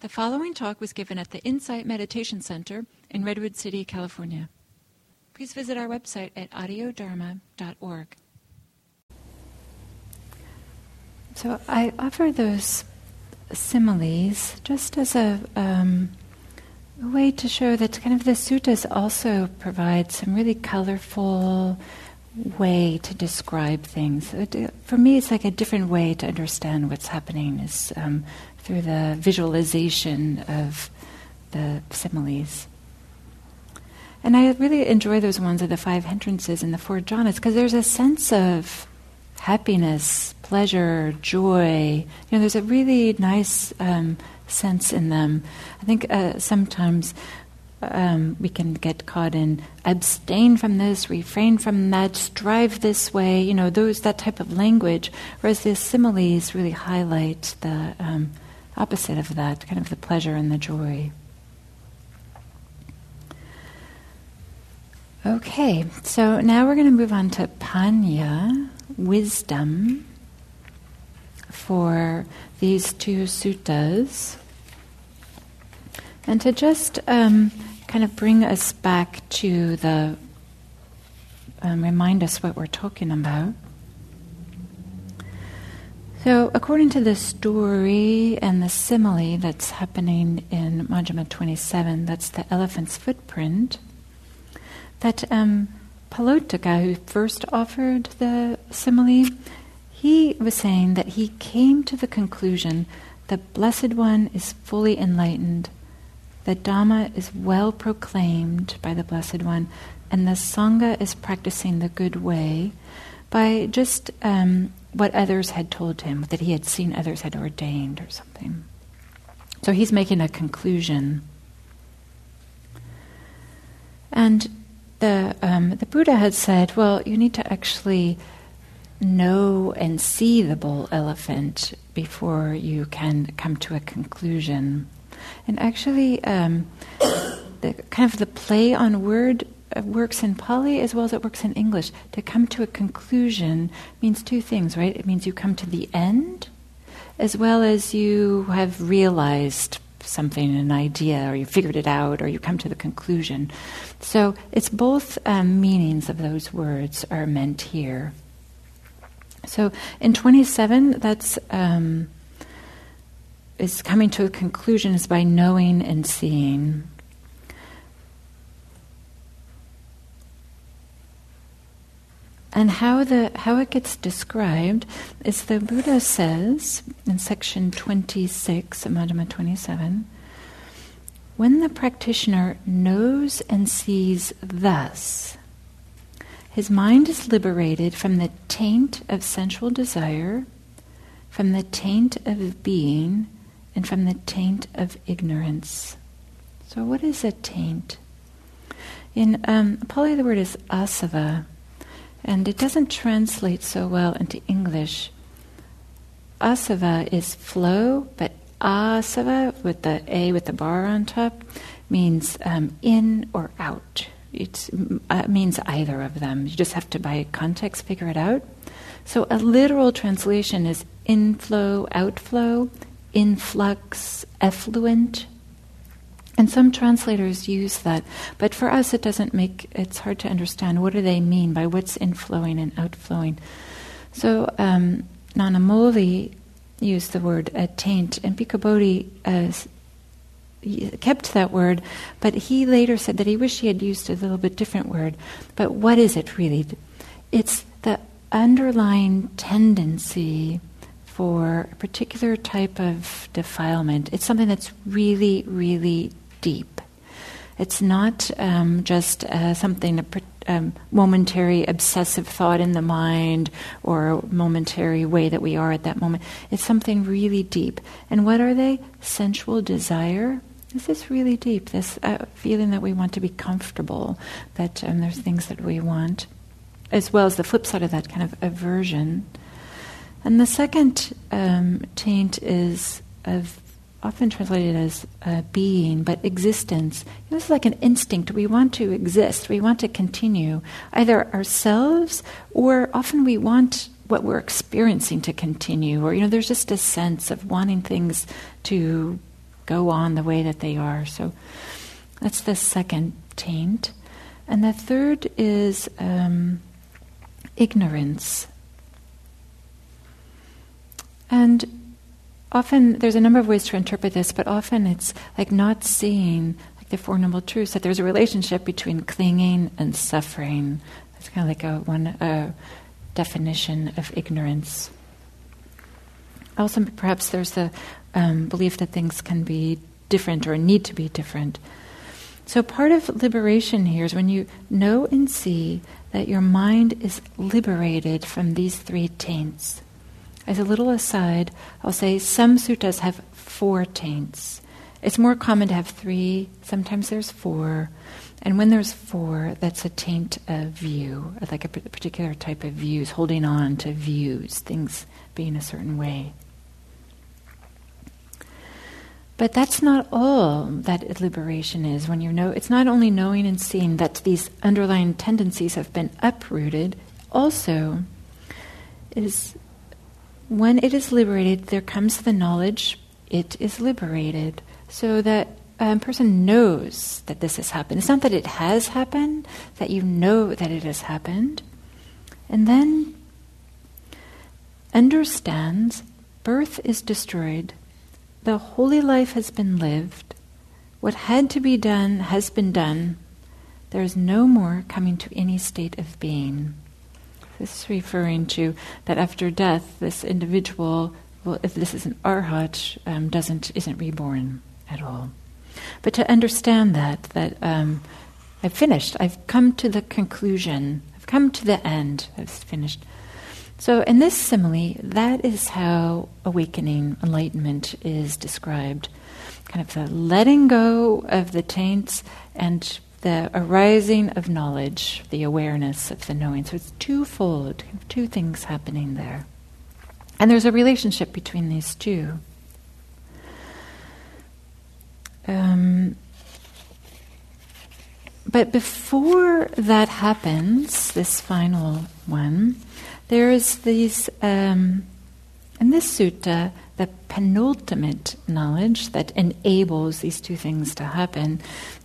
The following talk was given at the Insight Meditation Center in Redwood City, California. Please visit our website at audiodharma.org. So I offer those similes just as a, um, a way to show that kind of the suttas also provide some really colorful way to describe things. For me, it's like a different way to understand what's happening. Is um, through the visualization of the similes. And I really enjoy those ones of the five hindrances and the four jhanas because there's a sense of happiness, pleasure, joy. You know, there's a really nice um, sense in them. I think uh, sometimes um, we can get caught in abstain from this, refrain from that, strive this way. You know, those that type of language. Whereas the similes really highlight the um, opposite of that, kind of the pleasure and the joy. Okay, so now we're going to move on to Panya, wisdom, for these two suttas. And to just um, kind of bring us back to the, um, remind us what we're talking about. So, according to the story and the simile that's happening in Majjhima 27, that's the elephant's footprint, that um, Pilotika, who first offered the simile, he was saying that he came to the conclusion the Blessed One is fully enlightened, the Dhamma is well proclaimed by the Blessed One, and the Sangha is practicing the good way by just um, what others had told him, that he had seen others had ordained or something. So he's making a conclusion. And the, um, the Buddha had said, well, you need to actually know and see the bull elephant before you can come to a conclusion. And actually, um, the kind of the play on word works in Pali as well as it works in English. To come to a conclusion means two things, right? It means you come to the end, as well as you have realized something, an idea, or you figured it out, or you come to the conclusion. So it's both um, meanings of those words are meant here. So in 27, that's um, is coming to a conclusion is by knowing and seeing. And how the how it gets described is the Buddha says in section 26 of Majjhima 27 when the practitioner knows and sees thus his mind is liberated from the taint of sensual desire from the taint of being and from the taint of ignorance so what is a taint in um, Pali the word is asava and it doesn't translate so well into English. Asava is flow, but asava with the a with the bar on top means um, in or out. It uh, means either of them. You just have to, by context, figure it out. So a literal translation is inflow, outflow, influx, effluent, and some translators use that, but for us it doesn't make it's hard to understand what do they mean by what's inflowing and outflowing. So um, Nyanamoli used the word taint, and Bodhi uh, kept that word, but he later said that he wished he had used a little bit different word. But what is it really? It's the underlying tendency for a particular type of defilement. It's something that's really, really deep. It's not um, just uh, something, a um, momentary obsessive thought in the mind or a momentary way that we are at that moment. It's something really deep. And what are they? Sensual desire. This is really deep, this uh, feeling that we want to be comfortable, that um, there's things that we want, as well as the flip side of that kind of aversion. And the second um, taint is of often translated as uh, being, but existence. This is like an instinct. We want to exist. We want to continue, either ourselves or often we want what we're experiencing to continue. Or you know, there's just a sense of wanting things to go on the way that they are. So that's the second taint. And the third is um, ignorance. And often there's a number of ways to interpret this, but often it's like not seeing like the Four Noble Truths that there's a relationship between clinging and suffering. It's kind of like a one uh, definition of ignorance. Also, perhaps there's the um, belief that things can be different or need to be different. So, part of liberation here is when you know and see that your mind is liberated from these three taints. As a little aside, I'll say some suttas have four taints. It's more common to have three, sometimes there's four. And when there's four, that's a taint of view, like a particular type of views, holding on to views, things being a certain way. But that's not all that liberation is. When you know, it's not only knowing and seeing that these underlying tendencies have been uprooted. Also, is when it is liberated, there comes the knowledge it is liberated, so that a person knows that this has happened. It's not that it has happened; that you know that it has happened, and then understands birth is destroyed the holy life has been lived. What had to be done has been done. There is no more coming to any state of being. This is referring to that after death, this individual, well, if this is an arhat, um, doesn't isn't reborn at all. But to understand that, that um, I've finished, I've come to the conclusion, I've come to the end, I've finished. So, in this simile, that is how awakening, enlightenment is described. Kind of the letting go of the taints and the arising of knowledge, the awareness of the knowing. So, it's twofold, two things happening there. And there's a relationship between these two. Um, but before that happens, this final one, there is these, um, in this sutta, the penultimate knowledge that enables these two things to happen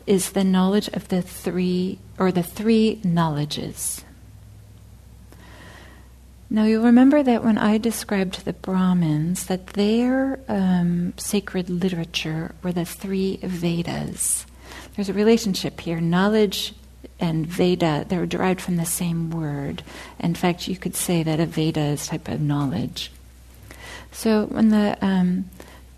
is the knowledge of the three, or the three knowledges. Now you'll remember that when I described the Brahmins, that their um, sacred literature were the three Vedas. There's a relationship here. Knowledge and Veda, they're derived from the same word. In fact, you could say that a Veda is type of knowledge. So when the um,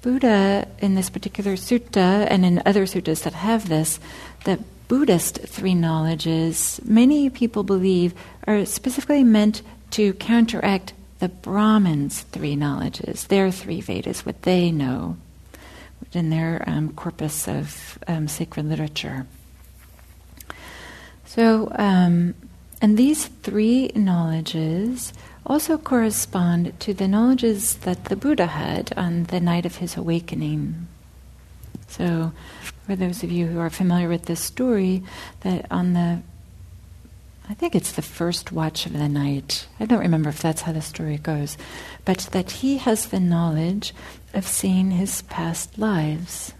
Buddha, in this particular sutta, and in other suttas that have this, the Buddhist three knowledges, many people believe, are specifically meant to counteract the Brahmins' three knowledges, their three Vedas, what they know in their um, corpus of um, sacred literature. So, um, and these three knowledges also correspond to the knowledges that the Buddha had on the night of his awakening. So, for those of you who are familiar with this story, that on the I think it's the first watch of the night. I don't remember if that's how the story goes. But that he has the knowledge of seeing his past lives.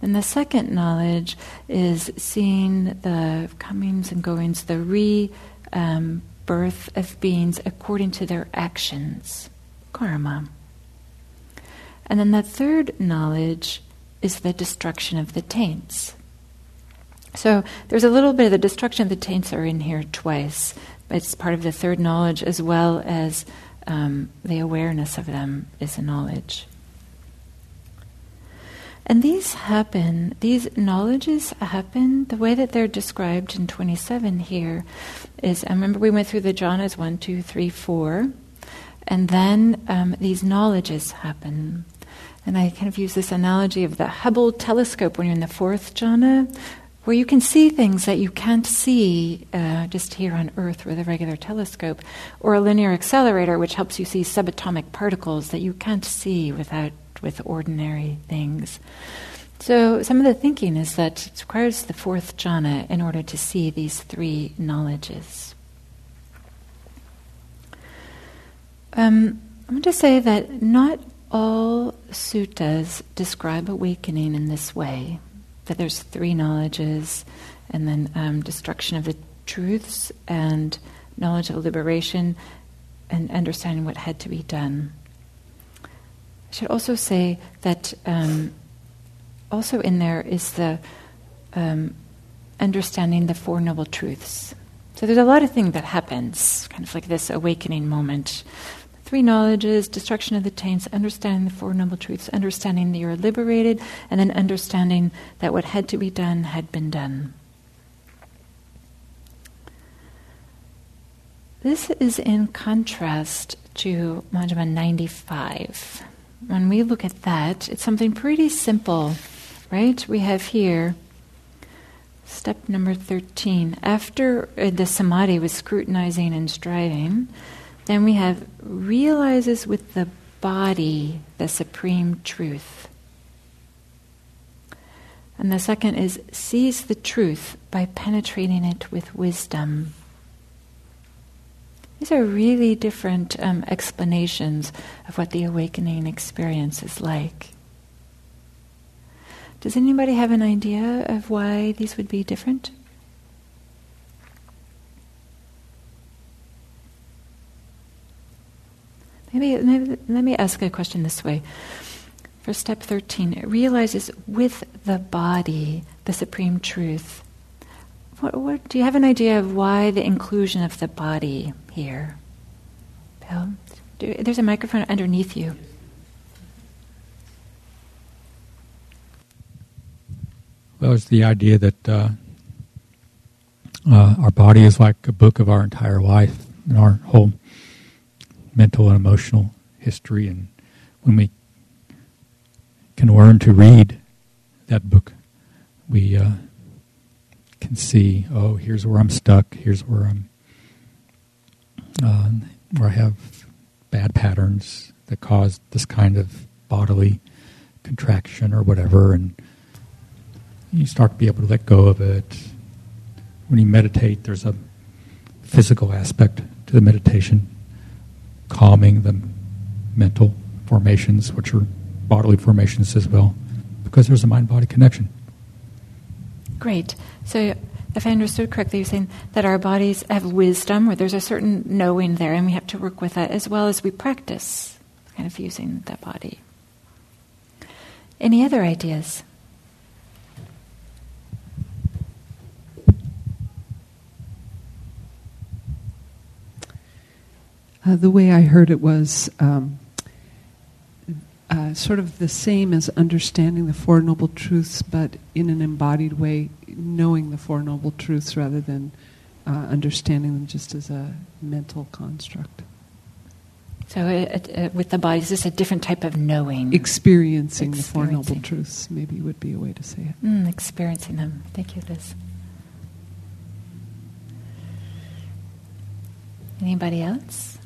And the second knowledge is seeing the comings and goings, the rebirth um, of beings according to their actions, karma. And then the third knowledge is the destruction of the taints. So there's a little bit of the destruction of the taints are in here twice. It's part of the third knowledge as well as um, the awareness of them is a knowledge. And these happen, these knowledges happen, the way that they're described in 27 here is, I remember we went through the jhanas 1, 2, 3, 4, and then um, these knowledges happen. And I kind of use this analogy of the Hubble telescope when you're in the fourth jhana, where you can see things that you can't see uh, just here on Earth with a regular telescope, or a linear accelerator, which helps you see subatomic particles that you can't see without with ordinary things. So, some of the thinking is that it requires the fourth jhana in order to see these three knowledges. Um, I want to say that not all suttas describe awakening in this way that there's three knowledges, and then um, destruction of the truths, and knowledge of liberation, and understanding what had to be done. I should also say that um, also in there is the um, understanding the Four Noble Truths. So there's a lot of things that happens, kind of like this awakening moment. Three knowledges, destruction of the taints, understanding the Four Noble Truths, understanding that you're liberated, and then understanding that what had to be done had been done. This is in contrast to Majjhima 95. When we look at that, it's something pretty simple, right? We have here Step number 13. After uh, the samadhi was scrutinizing and striving, then we have realizes with the body the supreme truth. And the second is sees the truth by penetrating it with wisdom. These are really different um, explanations of what the awakening experience is like. Does anybody have an idea of why these would be different? Maybe, maybe let me ask a question this way. For step 13, it realizes with the body the supreme truth. What, what, do you have an idea of why the inclusion of the body here? Bill, do, there's a microphone underneath you. Well, it's the idea that uh, uh, our body is like a book of our entire life and our whole mental and emotional history. And when we can learn to read that book, we uh, can see, oh, here's where I'm stuck. Here's where I'm, uh, where I have bad patterns that cause this kind of bodily contraction or whatever, and you start to be able to let go of it. When you meditate, there's a physical aspect to the meditation, calming the mental formations, which are bodily formations as well, because there's a mind body connection. Great. So, if I understood correctly, you're saying that our bodies have wisdom, where there's a certain knowing there, and we have to work with that as well as we practice kind of using that body. Any other ideas? Uh, the way I heard it was um, uh, sort of the same as understanding the Four Noble Truths, but in an embodied way, knowing the Four Noble Truths rather than uh, understanding them just as a mental construct. So, uh, uh, with the body, is this a different type of knowing? Experiencing, experiencing, the Four Noble Truths, maybe would be a way to say it. Mm, experiencing them. Thank you, Liz. Anybody else?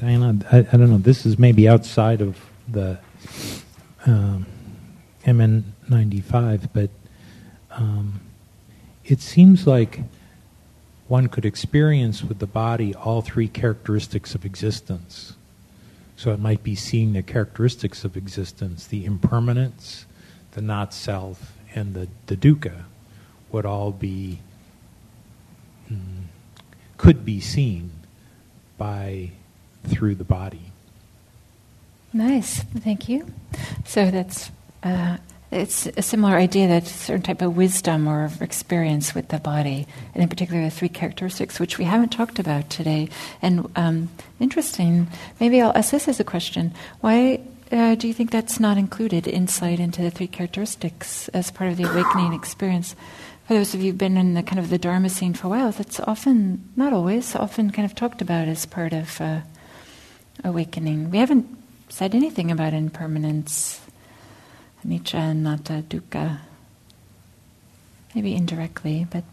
Diana, I, I, don't know. This is maybe outside of the um, MN95, but um, it seems like one could experience with the body all three characteristics of existence. So it might be seeing the characteristics of existence, the impermanence, the not self, and the, the dukkha would all be, mm, could be seen by through the body. Nice, thank you. So that's uh, it's a similar idea that certain type of wisdom or experience with the body, and in particular the three characteristics, which we haven't talked about today. And um, interesting, maybe I'll ask this as a question: Why uh, do you think that's not included insight into the three characteristics as part of the awakening experience? For those of you who've been in the kind of the Dharma scene for a while, that's often, not always, often kind of talked about as part of uh, awakening. We haven't said anything about impermanence, anicca, anatta, dukkha. Maybe indirectly, but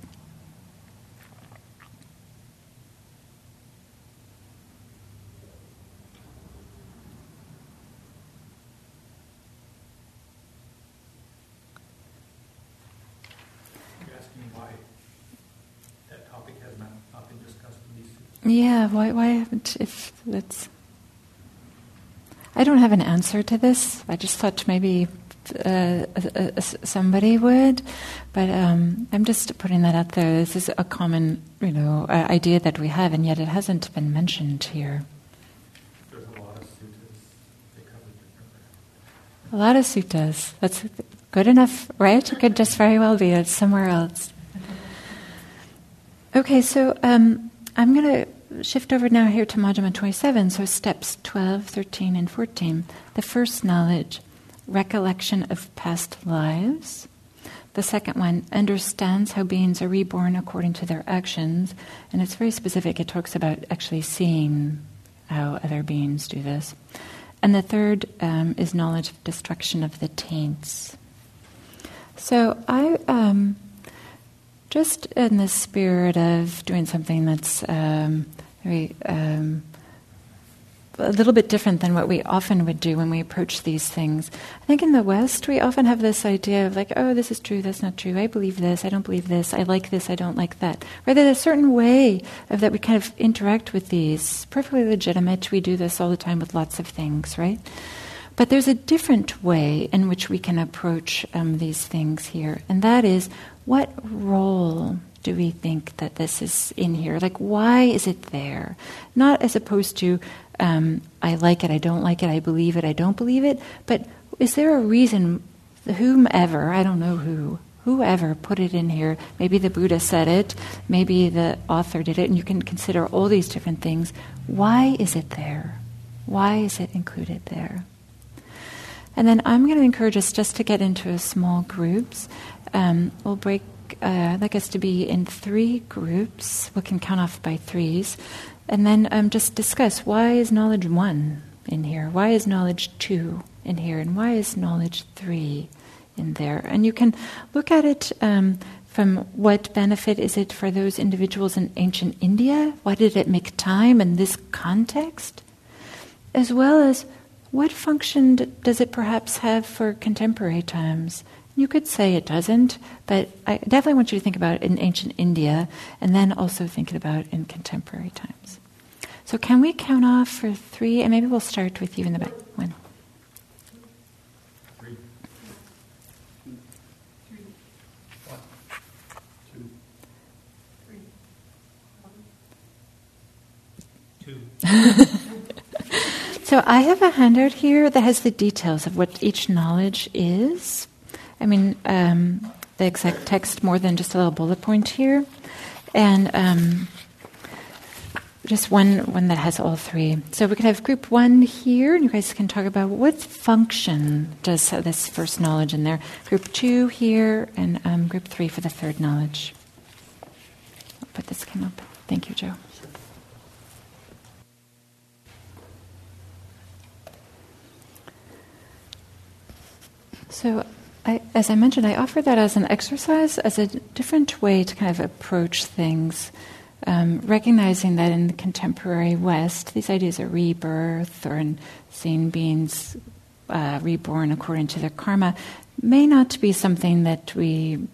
You're asking why that topic has not, not been discussed Yeah, why, why haven't, if that's. I don't have an answer to this. I just thought maybe uh, uh, somebody would, but um, I'm just putting that out there. This is a common, you know, uh, idea that we have, and yet it hasn't been mentioned here. A lot of suttas. That's good enough, right? It could just very well be it's somewhere else. Okay, so um, I'm going to shift over now here to Majjhima 27, so steps 12, 13, and 14. The first knowledge, recollection of past lives. The second one understands how beings are reborn according to their actions, and it's very specific. It talks about actually seeing how other beings do this. And the third um, is knowledge of destruction of the taints. So I, um, just in the spirit of doing something that's um, very um, a little bit different than what we often would do when we approach these things. I think in the West, we often have this idea of like, oh, this is true, that's not true, I believe this, I don't believe this, I like this, I don't like that. Right? There's a certain way of that we kind of interact with these. Perfectly legitimate, we do this all the time with lots of things, right? But there's a different way in which we can approach um, these things here, and that is what role do we think that this is in here? Like, why is it there? Not as opposed to, um, I like it, I don't like it, I believe it, I don't believe it, but is there a reason, whomever, I don't know who, whoever put it in here, maybe the Buddha said it, maybe the author did it, and you can consider all these different things. Why is it there? Why is it included there? And then I'm going to encourage us just to get into small groups. Um, we'll break, uh, like us to be in three groups. We can count off by threes. And then um, just discuss why is knowledge one in here? Why is knowledge two in here? And why is knowledge three in there? And you can look at it um, from what benefit is it for those individuals in ancient India? Why did it make time in this context? As well as what function does it perhaps have for contemporary times? You could say it doesn't, but I definitely want you to think about it in ancient India and then also think about it in contemporary times. So, can we count off for three? And maybe we'll start with you in the back. One. so I have a handout here that has the details of what each knowledge is. I mean, um, the exact text more than just a little bullet point here. And um, just one one that has all three. So we could have group one here, and you guys can talk about what function does this first knowledge in there. Group two here, and um, group three for the third knowledge. Put this came up. Thank you, Joe. So I, as I mentioned, I offer that as an exercise, as a different way to kind of approach things, um, recognizing that in the contemporary West, these ideas of rebirth or in seeing beings uh, reborn according to their karma may not be something that we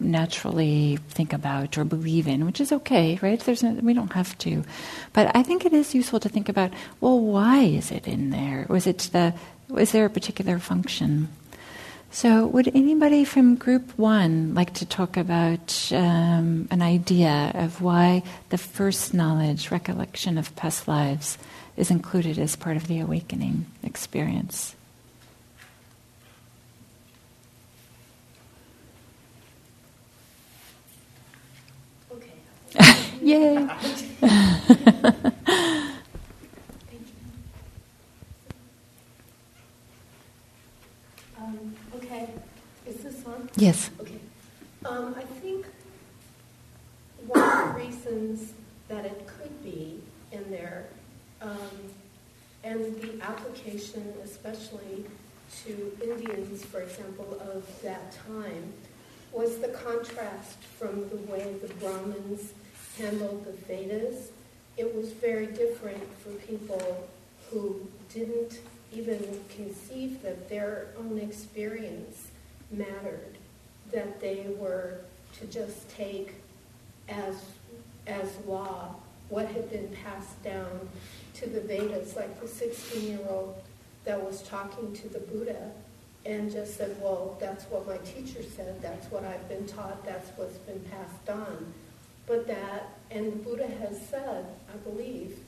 naturally think about or believe in, which is okay, right? There's no, we don't have to, but I think it is useful to think about. Well, why is it in there? Was it the? Was there a particular function? So, would anybody from group one like to talk about um, an idea of why the first knowledge, recollection of past lives, is included as part of the awakening experience? Okay. Yay! Yes. Okay. Um, I think one of the reasons that it could be in there, um, and the application, especially to Indians, for example, of that time, was the contrast from the way the Brahmins handled the Vedas. It was very different for people who didn't even conceive that their own experience mattered that they were to just take as, as law what had been passed down to the Vedas, like the 16 year old that was talking to the Buddha and just said, Well, that's what my teacher said, that's what I've been taught, that's what's been passed on. But that, and the Buddha has said, I believe,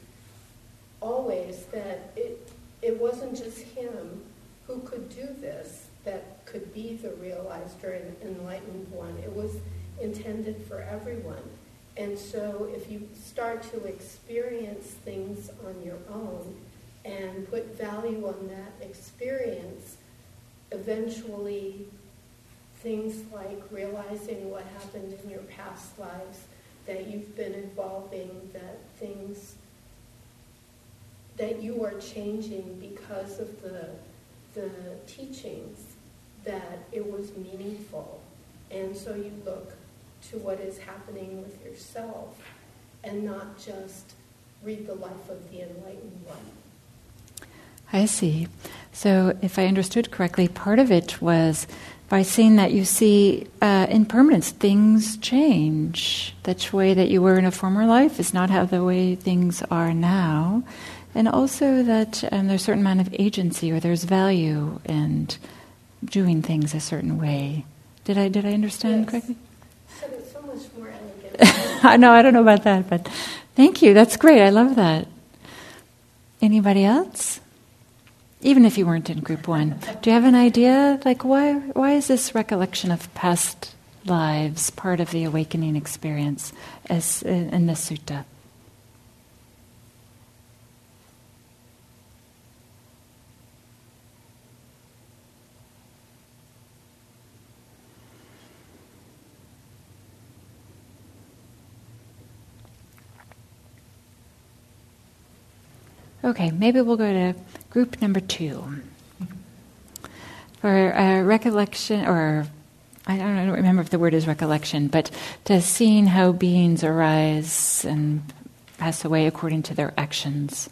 always that it, it wasn't just him who could do this, that could be the realized or enlightened one. It was intended for everyone. And so if you start to experience things on your own and put value on that experience, eventually things like realizing what happened in your past lives, that you've been evolving, that things that you are changing because of the the teachings, that it was meaningful. And so you look to what is happening with yourself and not just read the life of the enlightened one. I see. So, if I understood correctly, part of it was by seeing that you see uh, impermanence, things change. The way that you were in a former life is not how the way things are now. And also that um, there's a certain amount of agency or there's value in doing things a certain way. Did I, did I understand yes. correctly? It so much more elegant. I know, I don't know about that, but thank you. That's great. I love that. Anybody else? even if you weren't in group one. Do you have an idea? Like, why, why is this recollection of past lives part of the awakening experience as in the sutta? Okay, maybe we'll go to group number two. For a recollection, or I don't, I don't remember if the word is recollection, but to seeing how beings arise and pass away according to their actions.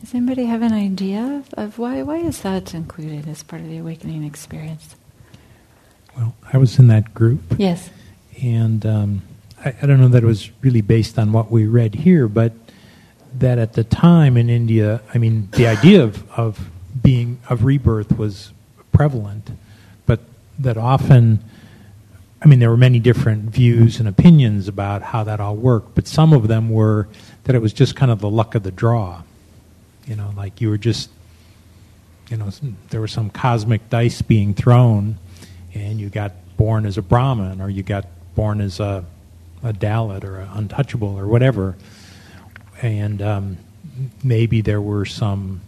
Does anybody have an idea of why? Why is that included as part of the awakening experience? Well, I was in that group. Yes. And um, I, I, don't know that it was really based on what we read here, but that at the time in India, I mean, the idea of, of being of rebirth was prevalent, but that often, I mean, there were many different views and opinions about how that all worked, but some of them were that it was just kind of the luck of the draw. You know, like you were just, you know, there was some cosmic dice being thrown, and you got born as a Brahmin, or you got born as a, a Dalit, or untouchable, or whatever and um, maybe there were some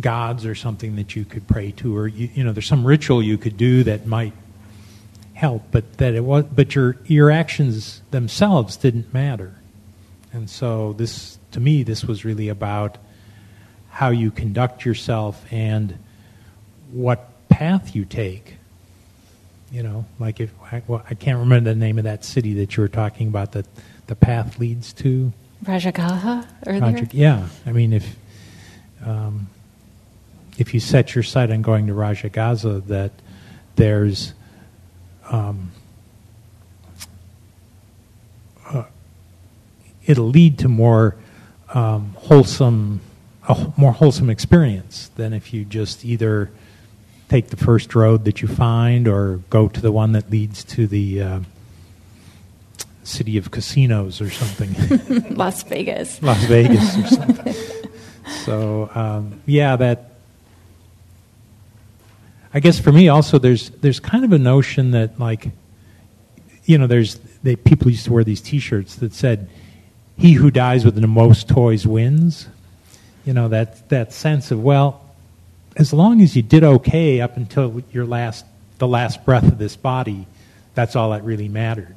gods or something that you could pray to, or you, you know, there's some ritual you could do that might help, but that it was, but your your actions themselves didn't matter, and so this, to me, this was really about how you conduct yourself and what path you take. You know, like if I, well, I can't remember the name of that city that you were talking about that the path leads to. Rajagaha earlier? Rajag- yeah. I mean, if um, if you set your sight on going to Rajagaza, that there's um, uh, it'll lead to more um, wholesome, a more wholesome experience than if you just either take the first road that you find or go to the one that leads to the uh, city of casinos or something. Las Vegas. Las Vegas or something. so um, yeah, that. I guess for me also there's there's kind of a notion that like, you know, there's they, people used to wear these T-shirts that said, "He who dies with the most toys wins." You know that that sense of well, as long as you did okay up until your last the last breath of this body, that's all that really mattered.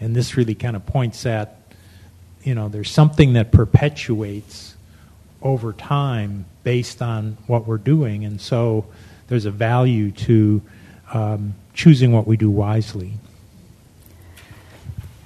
And this really kind of points at, you know, there's something that perpetuates over time based on what we're doing. And so there's a value to um, choosing what we do wisely.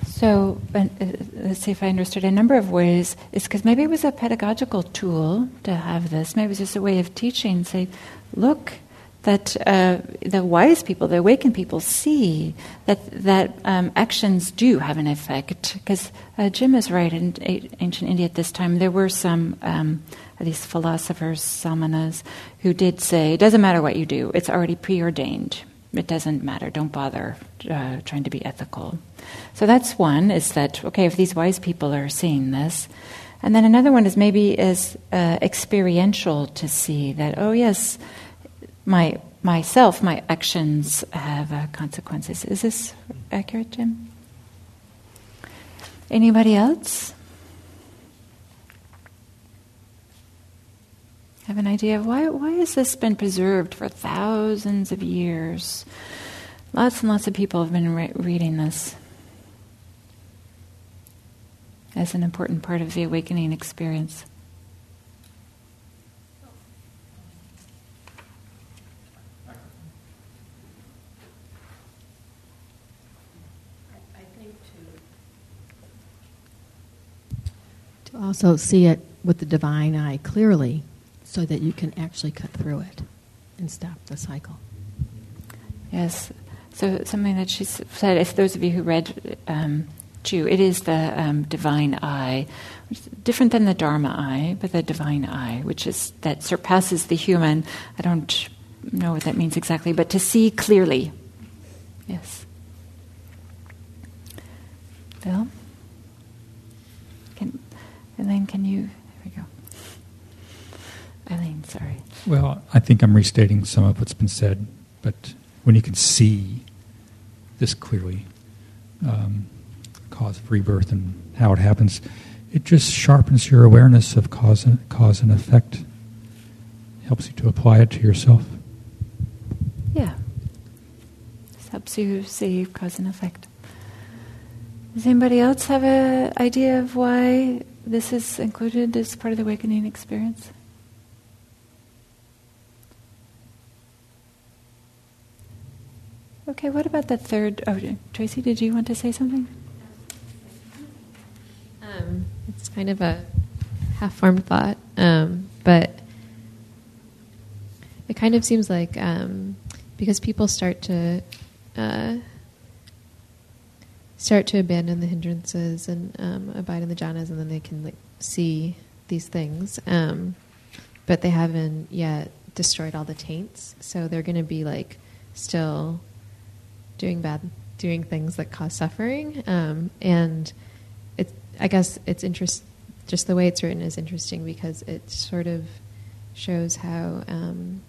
So, uh, let's see if I understood. A number of ways is because maybe it was a pedagogical tool to have this. Maybe it was just a way of teaching. Say, look, that uh, the wise people, the awakened people, see that that um, actions do have an effect. Because uh, Jim is right. In ancient India at this time, there were some um, these philosophers, samanas, who did say, "It doesn't matter what you do; it's already preordained. It doesn't matter. Don't bother uh, trying to be ethical." So that's one. Is that okay? If these wise people are seeing this. And then another one is maybe as uh, experiential to see that, oh, yes, my myself, my actions have uh, consequences. Is this accurate, Jim? Anybody else? Have an idea of why why has this been preserved for thousands of years? Lots and lots of people have been re- reading this as an important part of the awakening experience. To also see it with the divine eye clearly so that you can actually cut through it and stop the cycle. Yes. So, something that she said, if those of you who read um, it is the um, divine eye, different than the Dharma eye, but the divine eye, which is that surpasses the human. I don't know what that means exactly, but to see clearly. Yes. Bill? Elaine, can you? There we go. Eileen, sorry. Well, I think I'm restating some of what's been said, but when you can see this clearly, um, cause of rebirth and how it happens, it just sharpens your awareness of cause and, cause and effect, helps you to apply it to yourself. Yeah. This helps you see cause and effect. Does anybody else have an idea of why this is included as part of the awakening experience? Okay, what about the third? Oh, Tracy, did you want to say something? Um, it's kind of a half-formed thought, um, but it kind of seems like um, because people start to uh, start to abandon the hindrances and um, abide in the jhanas, and then they can like see these things. Um, but they haven't yet destroyed all the taints, so they're going to be like still doing bad, doing things that cause suffering. Um, and I guess it's interest. Just the way it's written is interesting because it sort of shows how um,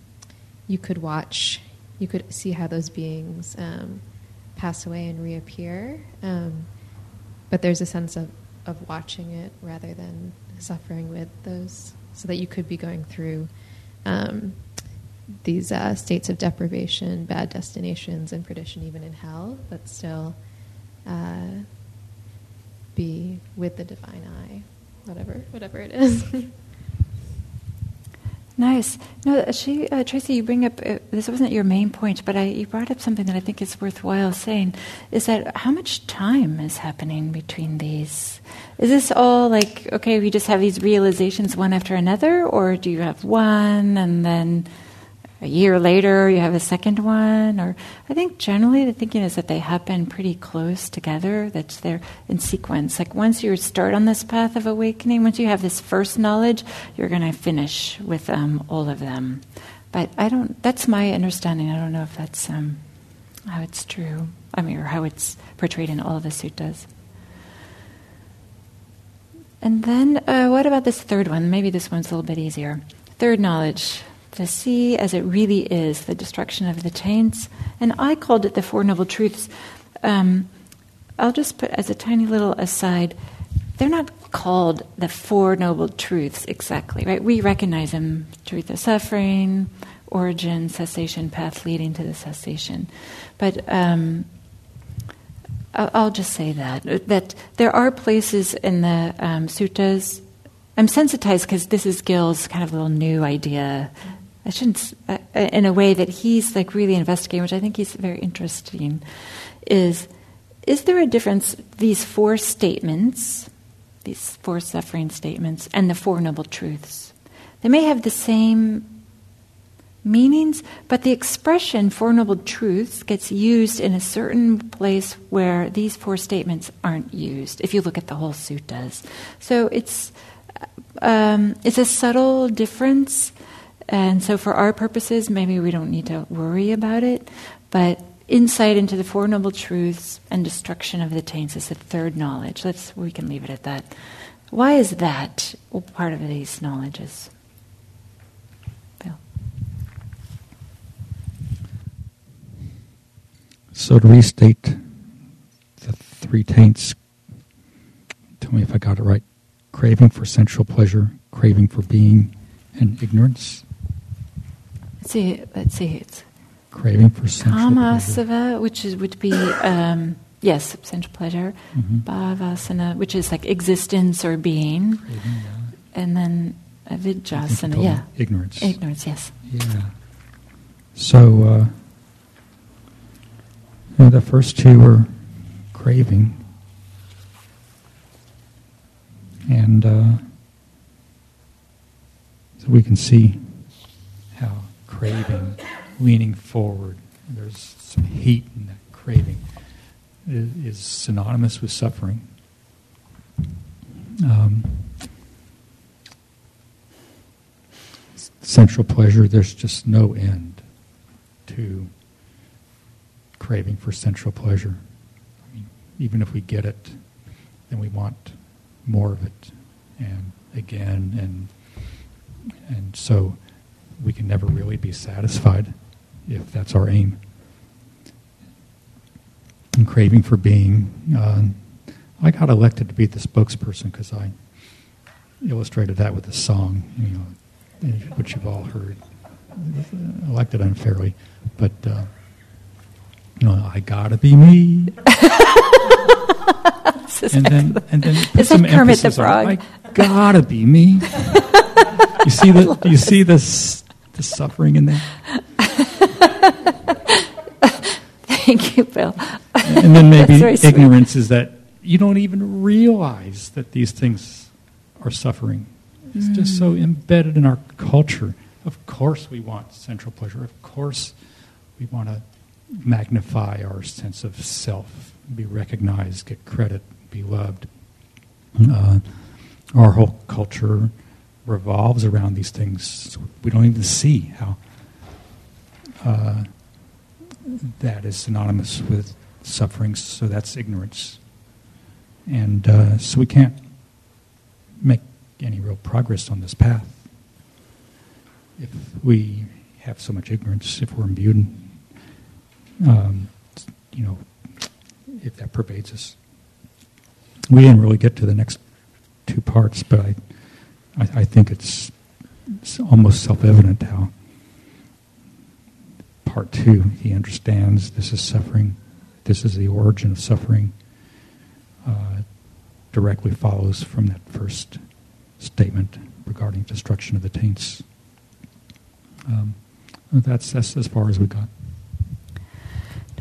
you could watch, you could see how those beings um, pass away and reappear. Um, but there's a sense of, of watching it rather than suffering with those, so that you could be going through um, these uh, states of deprivation, bad destinations, and perdition, even in hell, but still uh, be with the divine eye, whatever, whatever it is. Nice. No, she, uh, Tracy, you bring up uh, this wasn't your main point, but I, you brought up something that I think is worthwhile saying. Is that how much time is happening between these? Is this all like okay? We just have these realizations one after another, or do you have one and then a year later you have a second one or i think generally the thinking is that they happen pretty close together that they're in sequence. Like once you start on this path of awakening once you have this first knowledge you're going to finish with um, all of them. But i don't that's my understanding. I don't know if that's um, how it's true i mean or how it's portrayed in all of the suttas and then uh, what about this third one? Maybe this one's a little bit easier. Third knowledge to see as it really is the destruction of the taints. And I called it the Four Noble Truths. Um, I'll just put as a tiny little aside, they're not called the Four Noble Truths exactly, right? We recognize them truth of suffering, origin, cessation, path leading to the cessation. But um, I'll just say that that there are places in the um, suttas. I'm sensitized because this is Gil's kind of little new idea I shouldn't, uh, in a way that he's like really investigating, which I think he's very interesting, is is there a difference, these four statements, these four suffering statements, and the Four Noble Truths? They may have the same meanings, but the expression Four Noble Truths gets used in a certain place where these four statements aren't used, if you look at the whole suttas. So it's, um, it's a subtle difference, and so for our purposes, maybe we don't need to worry about it, but insight into the Four Noble Truths and destruction of the taints is the third knowledge. Let's, we can leave it at that. Why is that part of these knowledges? So to restate the three taints, tell me if I got it right. Craving for sensual pleasure, craving for being, and ignorance. Let's see. Let's see. It's craving for sensual pleasure. which is would be um, yes, sensual pleasure. Mm-hmm. Bhavasava, which is like existence or being, craving, yeah. and then avidyasava, yeah, ignorance. Ignorance, yes. Yeah. So. Uh, the first two were craving. And uh, so we can see craving, leaning forward, there's some heat in that craving, is, is synonymous with suffering. Um, sensual pleasure, there's just no end to craving for sensual pleasure. I mean, even if we get it, then we want more of it, and again, and and so we can never really be satisfied if that's our aim. And craving for being, uh, I got elected to be the spokesperson because I illustrated that with a song, you know, which you've all heard. Elected unfairly, but. Uh, no, I gotta be me. and then and then put some emphasis the on I gotta be me. you see the you see this the suffering in that. Thank you, Bill. and then maybe ignorance is that you don't even realize that these things are suffering. It's mm. just so mm. embedded in our culture. Of course, we want sensual pleasure. Of course, we want to magnify our sense of self, be recognized, get credit, be loved. Uh, our whole culture revolves around these things. We don't even see how uh, that is synonymous with suffering, so that's ignorance. And uh, so we can't make any real progress on this path if we have so much ignorance, if we're imbued um, you know, if that pervades us. We didn't really get to the next two parts, but I, I, I think it's, it's almost self-evident how part two, he understands this is suffering, this is the origin of suffering, uh, directly follows from that first statement regarding destruction of the taints. Um, that's, that's as far as we got.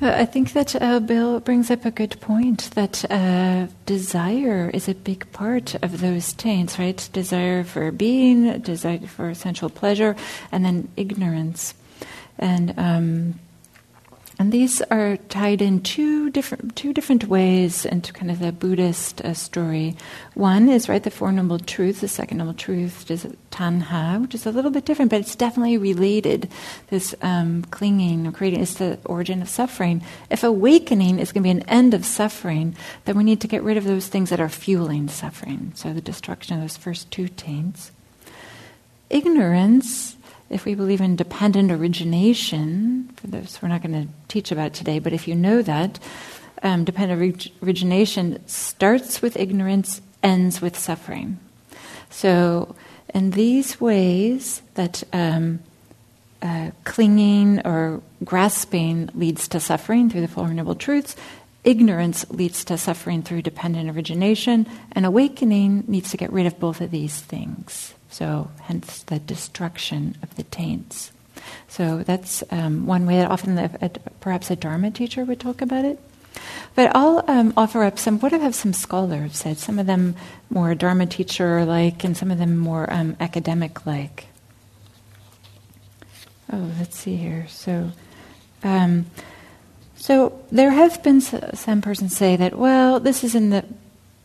I think that uh, Bill brings up a good point that uh, desire is a big part of those taints, right? Desire for being, desire for sensual pleasure, and then ignorance. And um, and these are tied in two different two different ways into kind of the Buddhist uh, story. One is right the Four Noble Truths. The second Noble Truth is Tanha, which is a little bit different, but it's definitely related. This um, clinging or creating is the origin of suffering. If awakening is going to be an end of suffering, then we need to get rid of those things that are fueling suffering. So the destruction of those first two taints. Ignorance if we believe in dependent origination, for this we're not going to teach about today, but if you know that, um, dependent origination starts with ignorance, ends with suffering. So, in these ways that um, uh, clinging or grasping leads to suffering through the Four Noble Truths, ignorance leads to suffering through dependent origination, and awakening needs to get rid of both of these things. So, hence the destruction of the taints. So, that's um, one way that often the, perhaps a Dharma teacher would talk about it. But I'll um, offer up some, what have some scholars said? Some of them more Dharma teacher like, and some of them more um, academic like. Oh, let's see here. So, um, so there have been some persons say that, well, this is in the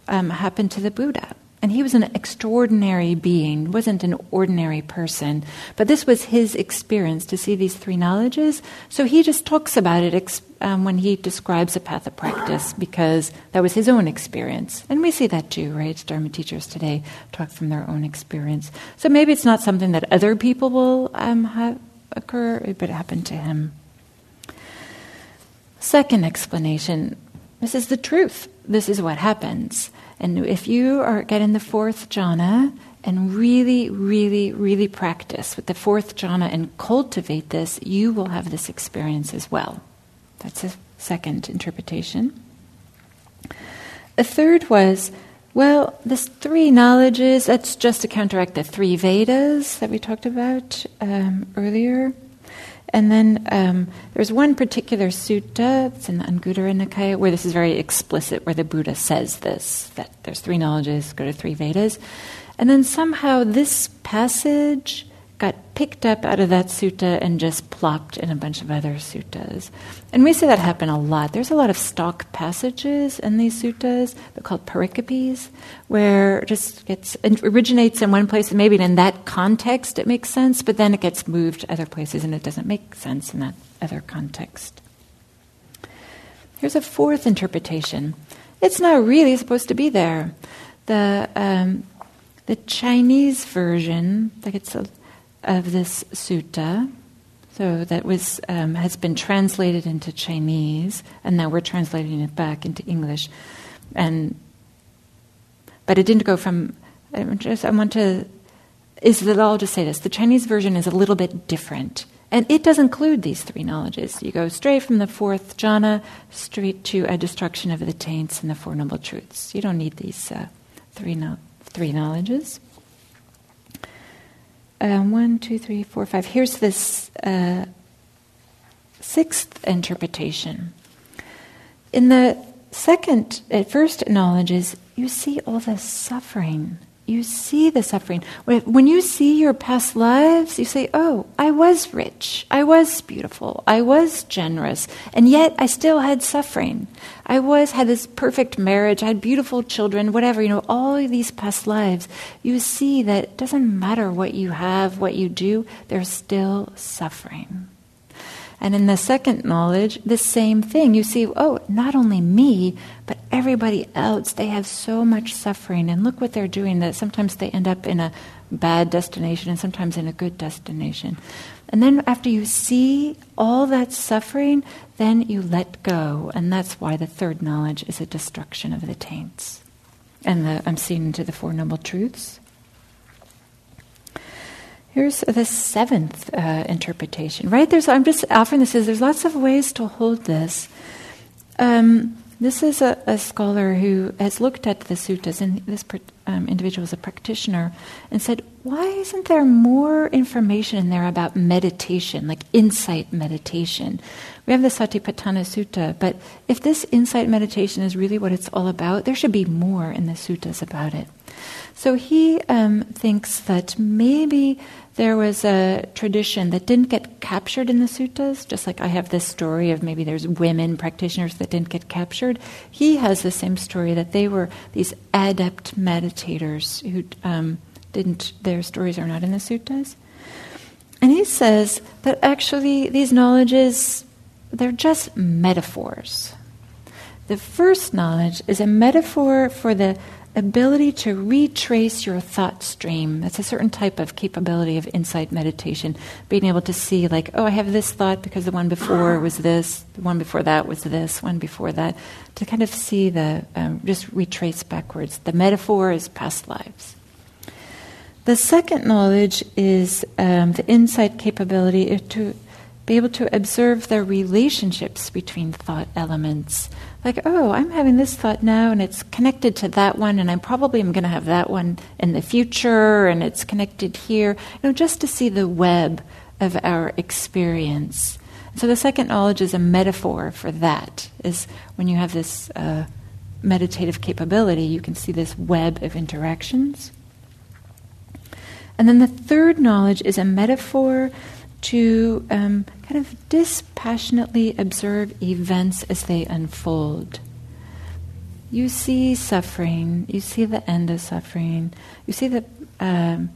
um, happened to the Buddha. And he was an extraordinary being, wasn't an ordinary person. But this was his experience to see these three knowledges. So he just talks about it um, when he describes a path of practice because that was his own experience. And we see that too, right? Dharma teachers today talk from their own experience. So maybe it's not something that other people will um, have occur, but it happened to him. Second explanation this is the truth. This is what happens. And if you are getting the fourth jhana and really, really, really practice with the fourth jhana and cultivate this, you will have this experience as well. That's a second interpretation. A third was, well, this three knowledges, that's just to counteract the three Vedas that we talked about um, earlier. And then um, there's one particular sutta, it's in the Anguttara Nikaya, where this is very explicit, where the Buddha says this that there's three knowledges, go to three Vedas. And then somehow this passage got picked up out of that sutta and just plopped in a bunch of other suttas. And we see that happen a lot. There's a lot of stock passages in these suttas, they're called pericopes, where it just gets it originates in one place and maybe in that context it makes sense, but then it gets moved to other places and it doesn't make sense in that other context. Here's a fourth interpretation. It's not really supposed to be there. The um, the Chinese version, like it's a of this sutta. So that was um, has been translated into Chinese, and now we're translating it back into English. And but it didn't go from. I just I want to is that I'll just say this: the Chinese version is a little bit different, and it does include these three knowledges. You go straight from the fourth jhana straight to a destruction of the taints and the four noble truths. You don't need these uh, three no- three knowledges um, one, two, three, four, five. Here's this uh, sixth interpretation. In the second, at first knowledge is you see all the suffering you see the suffering. When you see your past lives, you say, Oh, I was rich. I was beautiful. I was generous. And yet I still had suffering. I was, had this perfect marriage. I had beautiful children, whatever. You know, all these past lives, you see that it doesn't matter what you have, what you do, there's still suffering. And in the second knowledge, the same thing. You see, oh, not only me, but everybody else, they have so much suffering. And look what they're doing, that sometimes they end up in a bad destination and sometimes in a good destination. And then after you see all that suffering, then you let go. And that's why the third knowledge is a destruction of the taints. And the, I'm seeing into the Four Noble Truths. Here's the seventh uh, interpretation, right? There's, I'm just offering this as there's lots of ways to hold this. Um, this is a, a, scholar who has looked at the suttas, and this um, individual is a practitioner, and said, Why isn't there more information in there about meditation, like insight meditation? We have the Satipatthana Sutta, but if this insight meditation is really what it's all about, there should be more in the suttas about it. So he um, thinks that maybe there was a tradition that didn't get captured in the suttas, just like I have this story of maybe there's women practitioners that didn't get captured. He has the same story that they were these adept meditators who um, didn't, their stories are not in the suttas. And he says that actually these knowledges, they're just metaphors. The first knowledge is a metaphor for the ability to retrace your thought stream. That's a certain type of capability of insight meditation. Being able to see, like, oh, I have this thought because the one before was this, the one before that was this, one before that. To kind of see the, um, just retrace backwards. The metaphor is past lives. The second knowledge is um, the insight capability to be able to observe the relationships between thought elements like, oh, I'm having this thought now, and it's connected to that one, and I probably am going to have that one in the future, and it's connected here. You know, just to see the web of our experience. So the second knowledge is a metaphor for that. Is when you have this uh, meditative capability, you can see this web of interactions. And then the third knowledge is a metaphor to um, kind of dispassionately observe events as they unfold. You see suffering, you see the end of suffering, you see the, um,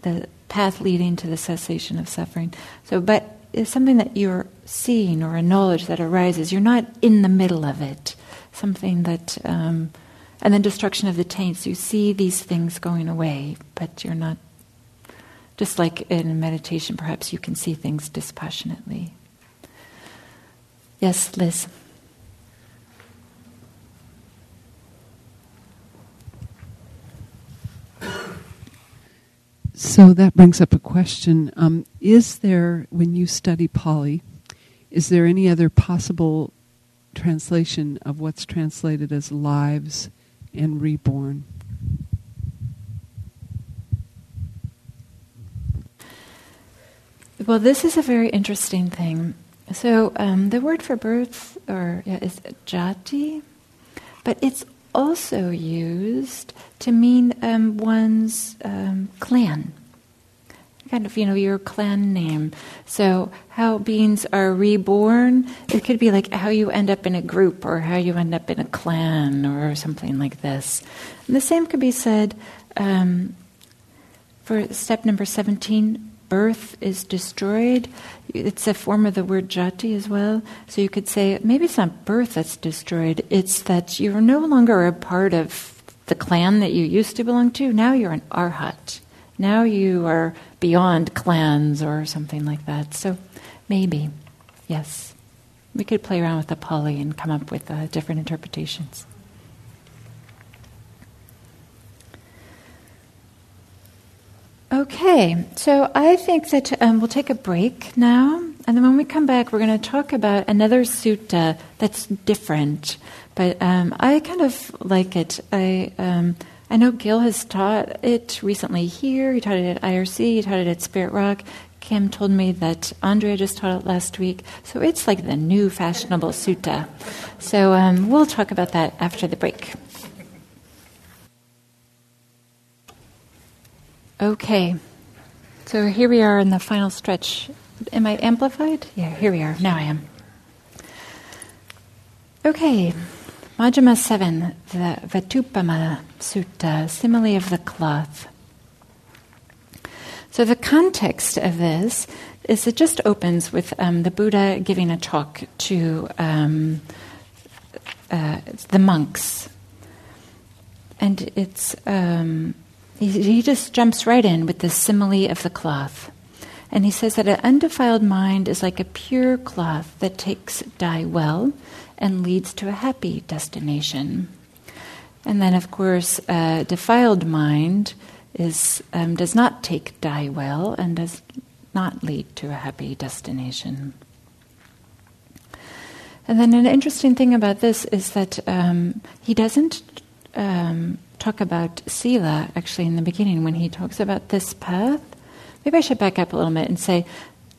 the path leading to the cessation of suffering. So, but it's something that you're seeing or a knowledge that arises. You're not in the middle of it. Something that, um, and then destruction of the taints. You see these things going away, but you're not. Just like in meditation, perhaps you can see things dispassionately. Yes, Liz. So that brings up a question. Um, is there, when you study Pali, is there any other possible translation of what's translated as lives and reborn? Well, this is a very interesting thing. So um, the word for birth or yeah, is jati, but it's also used to mean um, one's um, clan. Kind of, you know, your clan name. So, how beings are reborn, it could be like how you end up in a group or how you end up in a clan or something like this. And the same could be said um, for step number 17 birth is destroyed. It's a form of the word jati as well. So you could say maybe it's not birth that's destroyed, it's that you're no longer a part of the clan that you used to belong to. Now you're an arhat. Now you are beyond clans or something like that. So maybe, yes. We could play around with the Pali and come up with uh, different interpretations. Okay, so I think that um, we'll take a break now, and then when we come back, we're going to talk about another sutta that's different. But um, I kind of like it. I um, I know Gil has taught it recently here. He taught it at IRC. He taught it at Spirit Rock. Kim told me that Andrea just taught it last week. So it's like the new fashionable sutta. So um, we'll talk about that after the break. Okay, so here we are in the final stretch. Am I amplified? Yeah, here we are. Now I am. Okay, Majjhima 7, the Vatthupama Sutta, simile of the cloth. So the context of this is it just opens with um, the Buddha giving a talk to um, uh, the monks. And it's. Um, he, he just jumps right in with the simile of the cloth. And he says that an undefiled mind is like a pure cloth that takes dye well and leads to a happy destination. And then, of course, a defiled mind is, um, does not take dye well and does not lead to a happy destination. And then, an interesting thing about this is that um, he doesn't um, talk about Sila actually in the beginning when he talks about this path. Maybe I should back up a little bit and say,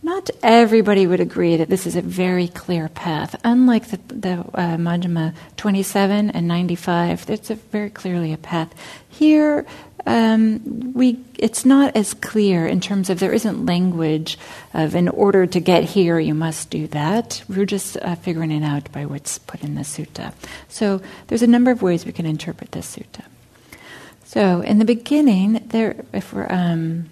not everybody would agree that this is a very clear path. Unlike the, the uh, Majjhima 27 and 95, it's very clearly a path. Here, um, we it's not as clear in terms of there isn't language of in order to get here you must do that. We're just uh, figuring it out by what's put in the sutta. So there's a number of ways we can interpret this sutta. So, in the beginning, there, if we're um,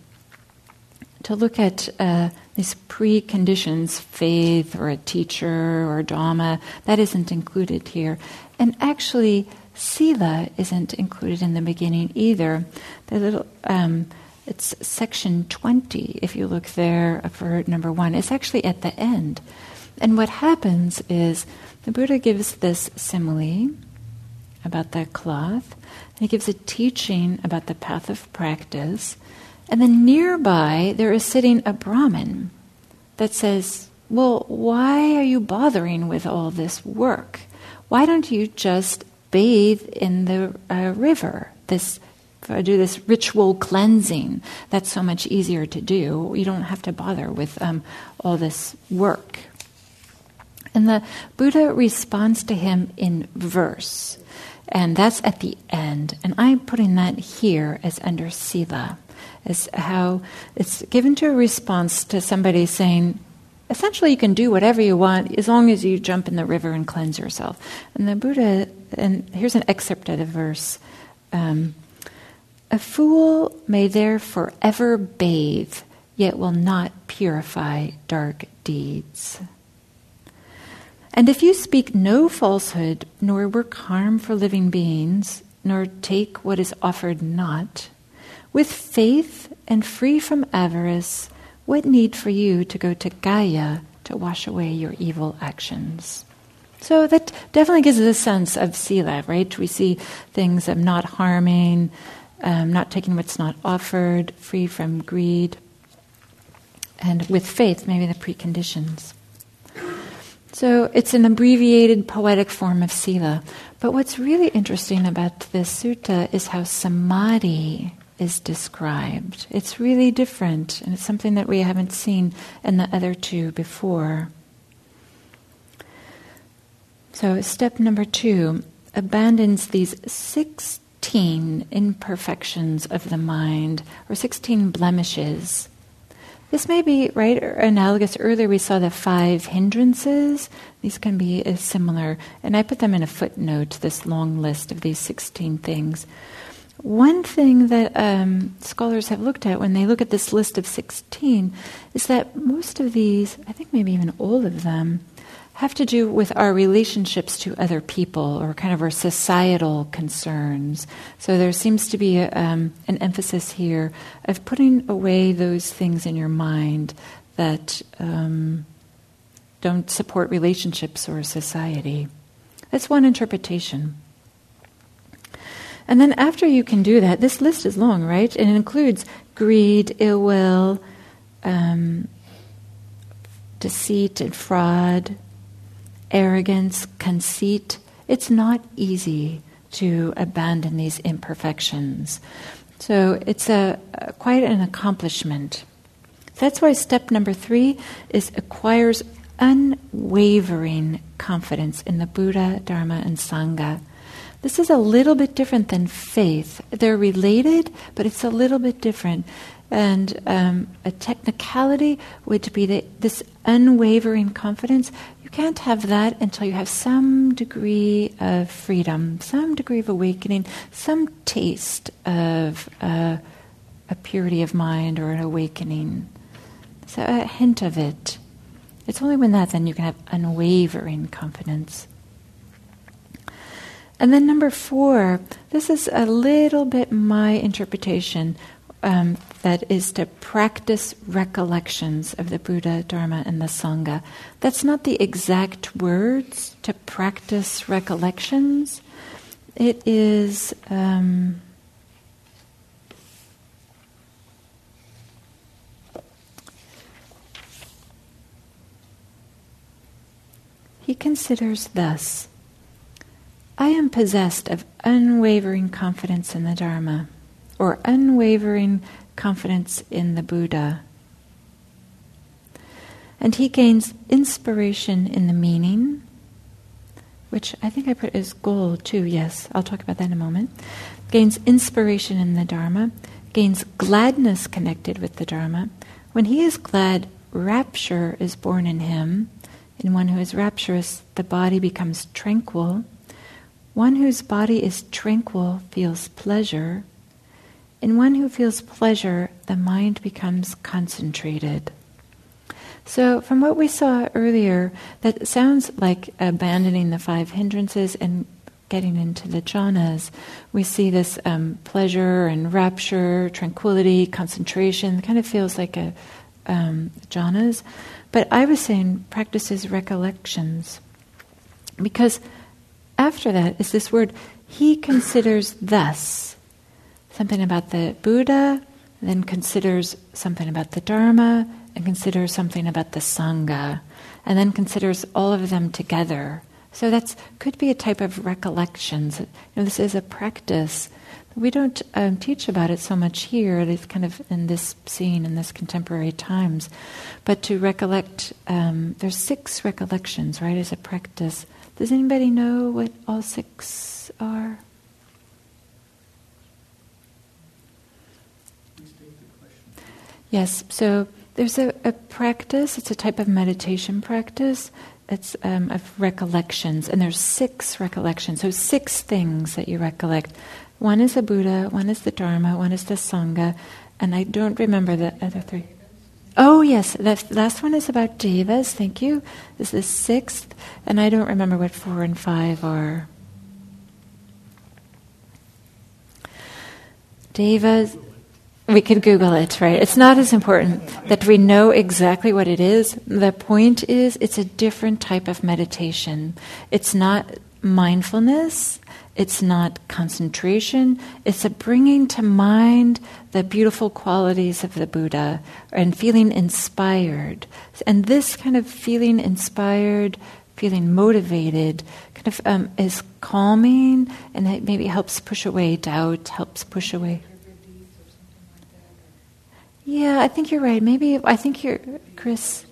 to look at uh, these preconditions, faith or a teacher or a Dhamma, that isn't included here. And actually, Sila isn't included in the beginning either. The little, um, it's section 20, if you look there for number one. It's actually at the end. And what happens is the Buddha gives this simile about that cloth, he gives a teaching about the path of practice. And then nearby, there is sitting a Brahmin that says, Well, why are you bothering with all this work? Why don't you just bathe in the uh, river? This do this ritual cleansing. That's so much easier to do. You don't have to bother with um, all this work. And the Buddha responds to him in verse. And that's at the end. And I'm putting that here as under Sila, as how it's given to a response to somebody saying, essentially, you can do whatever you want as long as you jump in the river and cleanse yourself. And the Buddha, and here's an excerpt of the verse um, A fool may there forever bathe, yet will not purify dark deeds. And if you speak no falsehood, nor work harm for living beings, nor take what is offered not, with faith and free from avarice, what need for you to go to Gaya to wash away your evil actions? So that definitely gives us a sense of sila, right? We see things of not harming, um, not taking what's not offered, free from greed, and with faith, maybe the preconditions. So it's an abbreviated poetic form of sila. But what's really interesting about this sutta is how samadhi is described. It's really different, and it's something that we haven't seen in the other two before. So, step number two abandons these 16 imperfections of the mind, or 16 blemishes this may be right analogous. Earlier we saw the five hindrances. These can be uh, similar, and I put them in a footnote. This long list of these sixteen things. One thing that um, scholars have looked at when they look at this list of sixteen is that most of these, I think maybe even all of them, have to do with our relationships to other people or kind of our societal concerns. So there seems to be a, um, an emphasis here of putting away those things in your mind that um, don't support relationships or society. That's one interpretation. And then after you can do that, this list is long, right? And it includes greed, ill will, um, deceit and fraud, arrogance, conceit, it's not easy to abandon these imperfections. So it's a, a, quite an accomplishment. That's why step number three is acquires unwavering confidence in the Buddha, Dharma, and Sangha. This is a little bit different than faith. They're related, but it's a little bit different. And um, a technicality would be that this unwavering confidence you can't have that until you have some degree of freedom, some degree of awakening, some taste of uh, a purity of mind or an awakening. So a hint of it. It's only when that then you can have unwavering confidence. And then number four, this is a little bit my interpretation um, that is to practice recollections of the Buddha, Dharma, and the Sangha. That's not the exact words to practice recollections. It is. Um, he considers thus I am possessed of unwavering confidence in the Dharma or unwavering confidence in the Buddha. And he gains inspiration in the meaning, which I think I put as goal too, yes, I'll talk about that in a moment. Gains inspiration in the Dharma, gains gladness connected with the Dharma. When he is glad, rapture is born in him. In one who is rapturous, the body becomes tranquil. One whose body is tranquil feels pleasure. In one who feels pleasure, the mind becomes concentrated. So, from what we saw earlier, that sounds like abandoning the five hindrances and getting into the jhanas. We see this um, pleasure and rapture, tranquility, concentration. Kind of feels like a um, jhanas. But I was saying practices recollections. Because after that is this word, he considers thus something about the Buddha, then considers something about the Dharma, and considers something about the Sangha, and then considers all of them together. So that could be a type of recollections. You know, this is a practice. We don't um, teach about it so much here. It's kind of in this scene, in this contemporary times. But to recollect, um, there's six recollections, right, as a practice. Does anybody know what all six are? Yes, so there's a, a, practice, it's a type of meditation practice. It's um, of recollections, and there's six recollections. So, six things that you recollect. One is the Buddha, one is the Dharma, one is the Sangha, and I don't remember the other three. Oh, yes, the last one is about devas, thank you. This is sixth, and I don't remember what four and five are. Devas, we could Google it, right? It's not as important that we know exactly what it is. The point is, it's a different type of meditation. It's not mindfulness, it's not concentration, it's a bringing to mind the beautiful qualities of the Buddha and feeling inspired. And this kind of feeling inspired, feeling motivated, kind of um, is calming and it maybe helps push away doubt, helps push away. Yeah, I think you're right. Maybe I think you're Chris.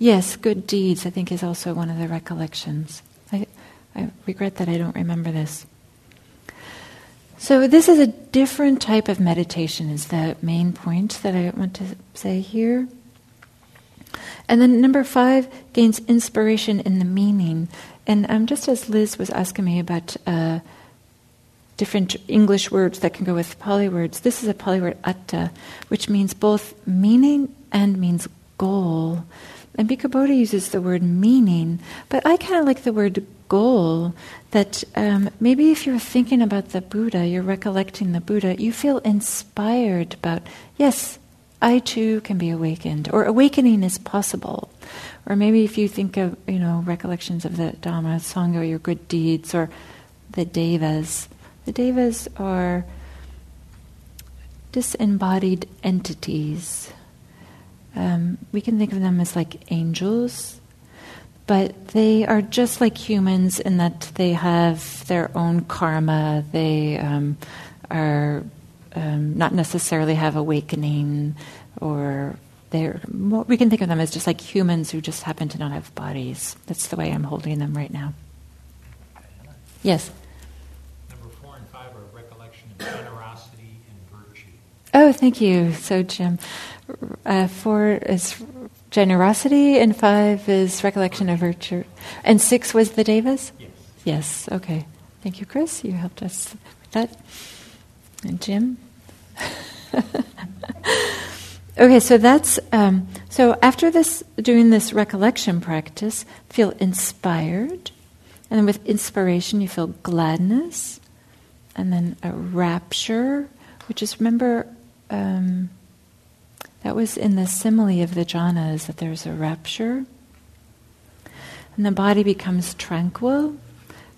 Yes, good deeds. I think is also one of the recollections. I, I regret that I don't remember this. So this is a different type of meditation. Is the main point that I want to say here. And then number five gains inspiration in the meaning. And um, just as Liz was asking me about. Uh, different English words that can go with Pali words. This is a Pali word attha, which means both meaning and means goal. And Bhikkhu Bodhi uses the word meaning, but I kind of like the word goal. That um, maybe if you're thinking about the Buddha, you're recollecting the Buddha, you feel inspired about, yes, I too can be awakened, or awakening is possible. Or maybe if you think of, you know, recollections of the Dhamma, Sangha, your good deeds, or the devas, the devas are disembodied entities. Um, we can think of them as like angels, but they are just like humans in that they have their own karma. They um, are um, not necessarily have awakening, or they're. We can think of them as just like humans who just happen to not have bodies. That's the way I'm holding them right now. Yes. Number four and five are recollection of generosity and virtue. Oh, thank you. So, Jim, uh, four is generosity, and five is recollection of virtue, and six was the devas. Yes. Yes. Okay. Thank you, Chris. You helped us with that, and Jim. okay, so that's um, so. After this, doing this recollection practice, feel inspired, and then with inspiration, you feel gladness, and then a rapture, which is remember um, that was in the simile of the jhanas that there's a rapture and the body becomes tranquil.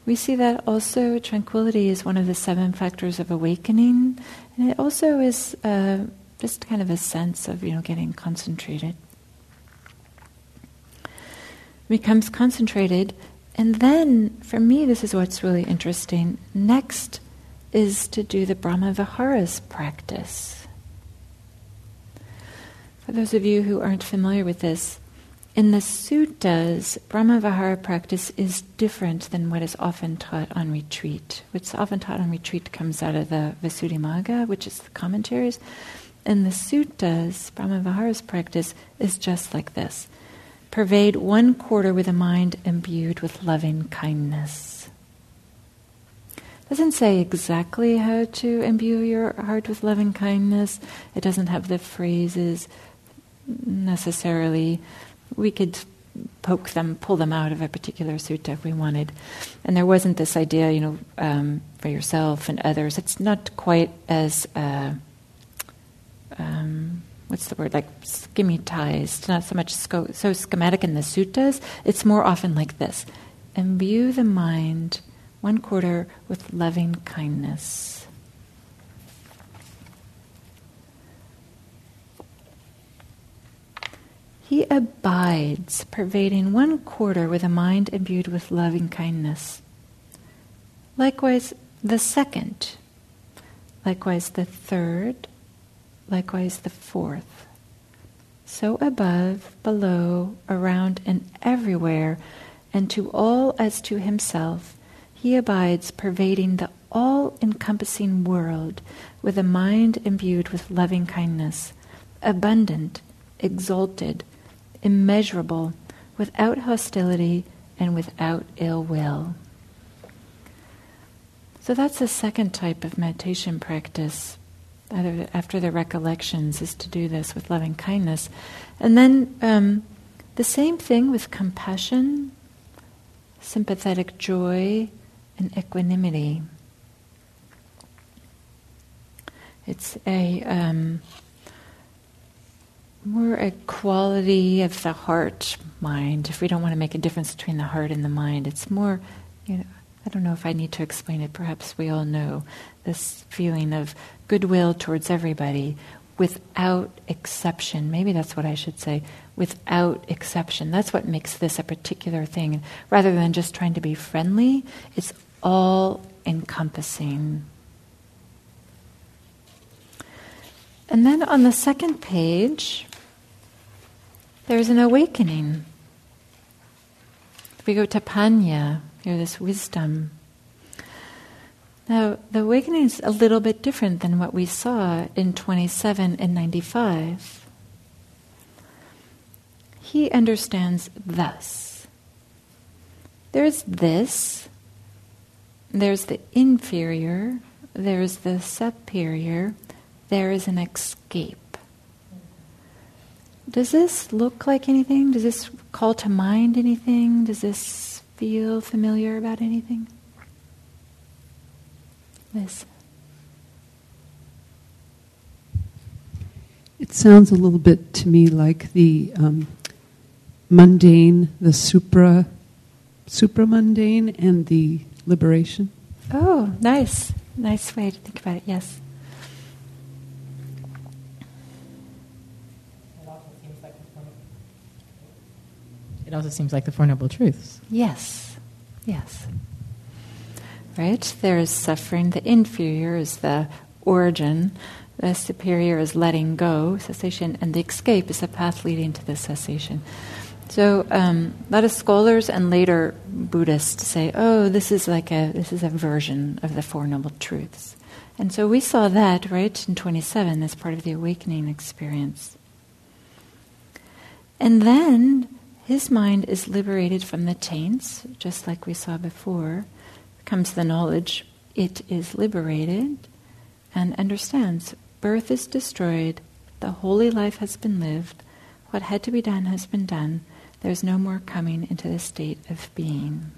We see that also tranquility is one of the seven factors of awakening, and it also is uh, just kind of a sense of you know getting concentrated. Becomes concentrated, and then for me, this is what's really interesting. Next is to do the Brahma Viharas practice. For those of you who aren't familiar with this, in the suttas, Brahmavihara practice is different than what is often taught on retreat. What's often taught on retreat comes out of the Visuddhimagga, which is the commentaries. In the suttas, Brahmavihara's practice is just like this pervade one quarter with a mind imbued with loving kindness. Doesn't say exactly how to imbue your heart with loving kindness. It doesn't have the phrases necessarily. We could poke them, pull them out of a particular sutta if we wanted. And there wasn't this idea, you know, um, for yourself and others. It's not quite as, uh, um, what's the word, like schematized, not so much sco- so schematic in the suttas. It's more often like this imbue the mind one quarter with loving kindness. He abides, pervading one quarter with a mind imbued with loving kindness. Likewise, the second, likewise, the third, likewise, the fourth. So above, below, around, and everywhere, and to all as to himself, he abides pervading the all encompassing world with a mind imbued with loving kindness, abundant, exalted, immeasurable, without hostility and without ill will. So that's the second type of meditation practice after the recollections is to do this with loving kindness. And then um, the same thing with compassion, sympathetic joy, and equanimity. It's a um, more a quality of the heart mind. If we don't want to make a difference between the heart and the mind, it's more, you know, I don't know if I need to explain it. Perhaps we all know this feeling of goodwill towards everybody without exception. Maybe that's what I should say. Without exception. That's what makes this a particular thing. Rather than just trying to be friendly, it's all encompassing. And then on the second page, there's an awakening. We go to Panna, you this wisdom. Now, the awakening is a little bit different than what we saw in 27 and 95. He understands thus there's this, there's the inferior, there's the superior, there is an escape. Does this look like anything? Does this call to mind anything? Does this feel familiar about anything? Liz. It sounds a little bit to me like the um, mundane, the supra, supramundane, and the liberation. Oh, nice. Nice way to think about it, yes. It also seems like the Four Noble Truths. Yes, yes. Right? There is suffering. The inferior is the origin, the superior is letting go, cessation, and the escape is the path leading to the cessation. So um, a lot of scholars and later Buddhists say, "Oh, this is like a this is a version of the Four Noble Truths," and so we saw that right in 27 as part of the awakening experience. And then his mind is liberated from the taints, just like we saw before. Comes the knowledge it is liberated and understands birth is destroyed, the holy life has been lived, what had to be done has been done, there's no more coming into the state of being.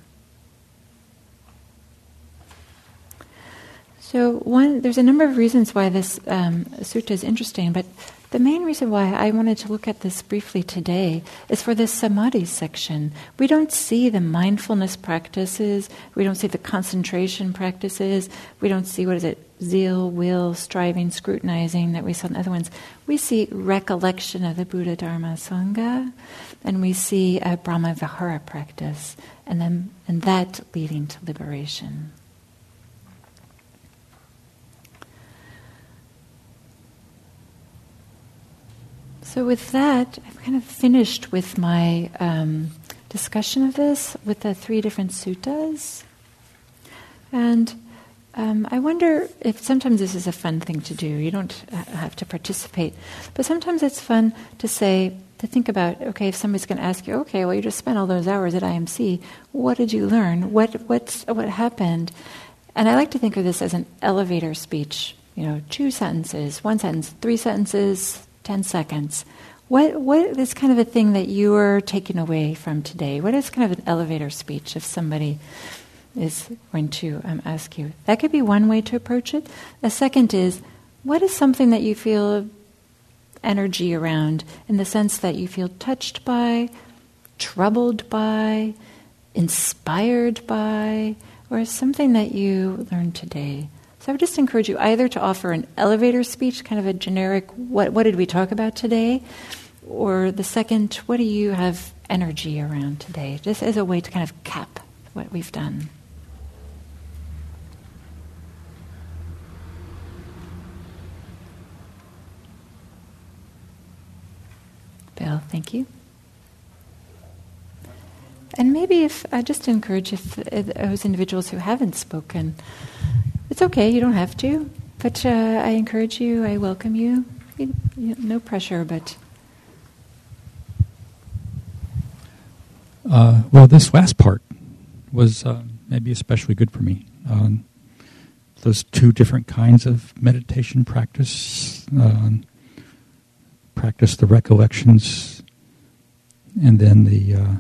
So, one, there's a number of reasons why this um, sutta is interesting, but the main reason why I wanted to look at this briefly today is for this samadhi section. We don't see the mindfulness practices, we don't see the concentration practices, we don't see what is it, zeal, will, striving, scrutinizing that we saw in the other ones. We see recollection of the Buddha, Dharma, Sangha, and we see a Brahma Vihara practice, and then and that leading to liberation. So, with that, I've kind of finished with my um, discussion of this with the three different suttas. And um, I wonder if sometimes this is a fun thing to do. You don't have to participate. But sometimes it's fun to say, to think about, okay, if somebody's going to ask you, okay, well, you just spent all those hours at IMC. What did you learn? What, what's, what happened? And I like to think of this as an elevator speech. You know, two sentences, one sentence, three sentences, 10 seconds. What, what is kind of a thing that you are taking away from today? What is kind of an elevator speech if somebody is going to um, ask you? That could be one way to approach it. A second is, what is something that you feel energy around in the sense that you feel touched by, troubled by, inspired by, or something that you learned today? So I would just encourage you either to offer an elevator speech, kind of a generic, what, what did we talk about today? Or the second, what do you have energy around today? Just as a way to kind of cap what we've done. Bill, thank you. and maybe if I just encourage if those individuals who haven't spoken, it's okay. You don't have to, but uh, I encourage you. I welcome you. you, you no pressure, but. Uh, well, this last part was uh, maybe especially good for me. Um, those two different kinds of meditation practice um, practice the recollections and then the uh,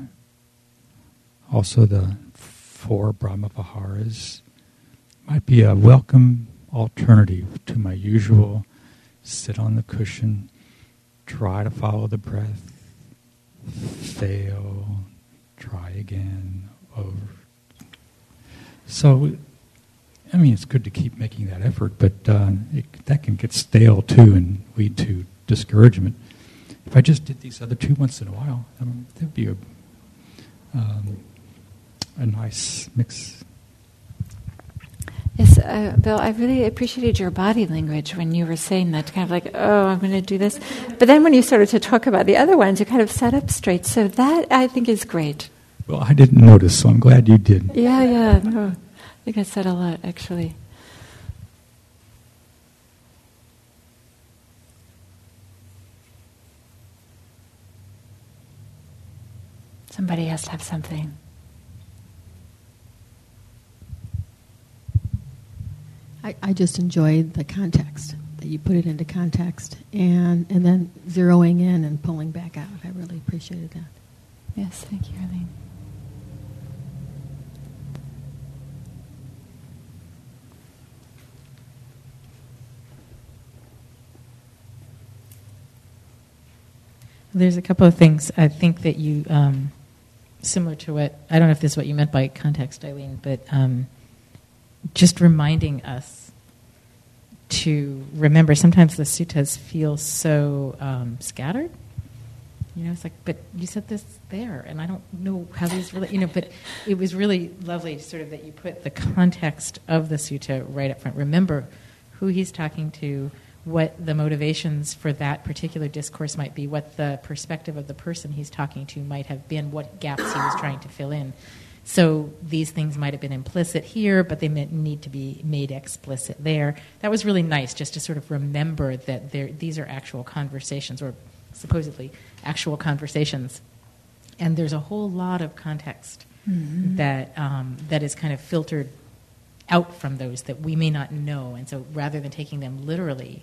also the four Brahma Viharas might be a welcome alternative to my usual sit on the cushion, try to follow the breath, fail, try again, over. So, I mean, it's good to keep making that effort, but uh, it, that can get stale too and lead to discouragement. If I just did these other two once in a while, um, that'd be a, um, a nice mix. Yes, uh, Bill, I really appreciated your body language when you were saying that, kind of like, oh, I'm going to do this. But then when you started to talk about the other ones, you kind of sat up straight. So that, I think, is great. Well, I didn't notice, so I'm glad you did. Yeah, yeah. No, I think I said a lot, actually. Somebody has to have something. I, I just enjoyed the context that you put it into context and and then zeroing in and pulling back out. I really appreciated that. Yes, thank you, Arlene. There's a couple of things I think that you, um, similar to what, I don't know if this is what you meant by context, Eileen, but um, just reminding us to remember sometimes the suttas feel so um, scattered. You know, it's like, but you said this there, and I don't know how these really, you know, but it was really lovely, sort of, that you put the context of the sutta right up front. Remember who he's talking to, what the motivations for that particular discourse might be, what the perspective of the person he's talking to might have been, what gaps he was trying to fill in. So these things might have been implicit here, but they need to be made explicit there. That was really nice, just to sort of remember that these are actual conversations, or supposedly actual conversations. And there's a whole lot of context mm-hmm. that um, that is kind of filtered out from those that we may not know. And so rather than taking them literally,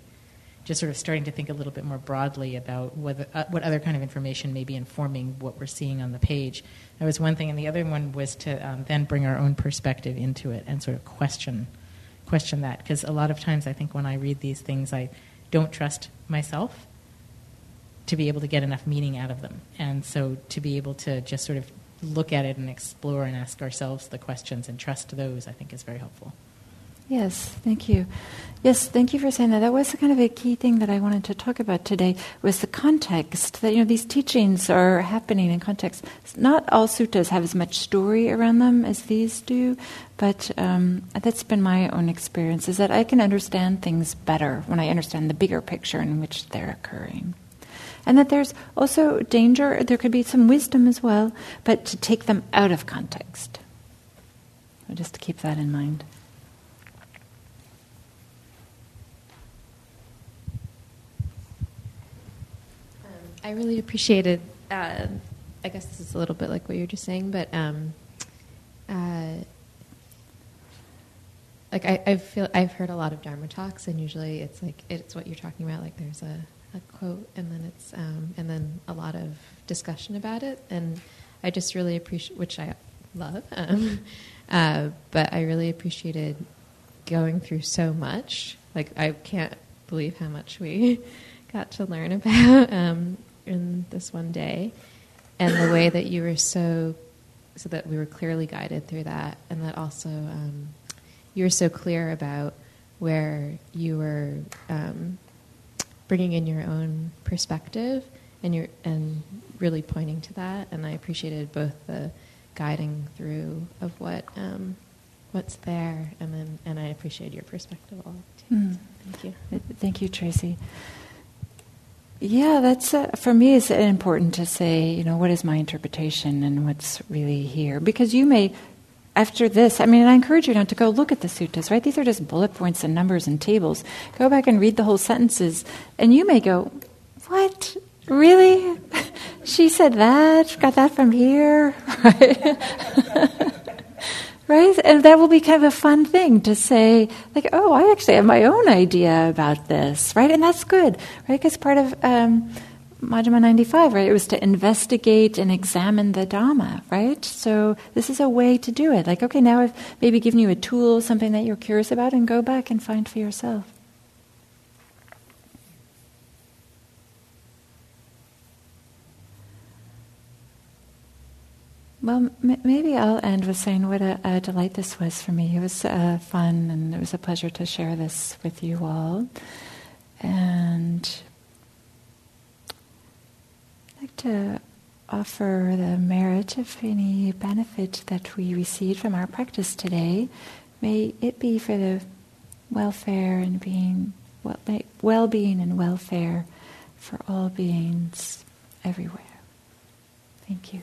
just sort of starting to think a little bit more broadly about whether, uh, what other kind of information may be informing what we're seeing on the page. That was one thing, and the other one was to um, then bring our own perspective into it and sort of question question that because a lot of times I think when I read these things I don't trust myself to be able to get enough meaning out of them, and so to be able to just sort of look at it and explore and ask ourselves the questions and trust those I think is very helpful. Yes, thank you. Yes, thank you for saying that. That was kind of a key thing that I wanted to talk about today was the context. That you know these teachings are happening in context. Not all suttas have as much story around them as these do, but um, that's been my own experience. Is that I can understand things better when I understand the bigger picture in which they're occurring. And that there's also danger, there could be some wisdom as well, but to take them out of context. Just to keep that in mind. I really appreciated. Uh, I guess this is a little bit like what you were just saying, but um, uh, like I, I, feel I've heard a lot of Dharma talks, and usually it's like it's what you're talking about. Like there's a, a quote, and then it's um, and then a lot of discussion about it, and I just really appreciate, which I love, um, uh, but I really appreciated going through so much. Like I can't believe how much we got to learn about um, in this one day, and the way that you were so, so that we were clearly guided through that, and that also um, you were so clear about where you were um, bringing in your own perspective and your and really pointing to that. And I appreciated both the guiding through of what um, what's there, and then and I appreciate your perspective all too. Mm. thank you. Thank you, Tracy. Yeah, that's uh, for me. It's important to say, you know, what is my interpretation and what's really here, because you may, after this, I mean, I encourage you now to go look at the suttas. Right, these are just bullet points and numbers and tables. Go back and read the whole sentences, and you may go, "What? Really? she said that? Got that from here?" Right. right? And that will be kind of a fun thing to say, like, oh, I actually have my own idea about this, right? And that's good, right? Because part of um, Majjhima 95, right, it was to investigate and examine the Dhamma, right? So this is a way to do it. Like, okay, now I've maybe given you a tool, something that you're curious about, and go back and find for yourself. Well, m- maybe I'll end with saying what a, a, delight this was for me. It was uh, fun and it was a pleasure to share this with you all. And I'd like to offer the merit of any benefit that we received from our practice today. May it be for the welfare and being well-being and welfare for all beings everywhere. Thank you.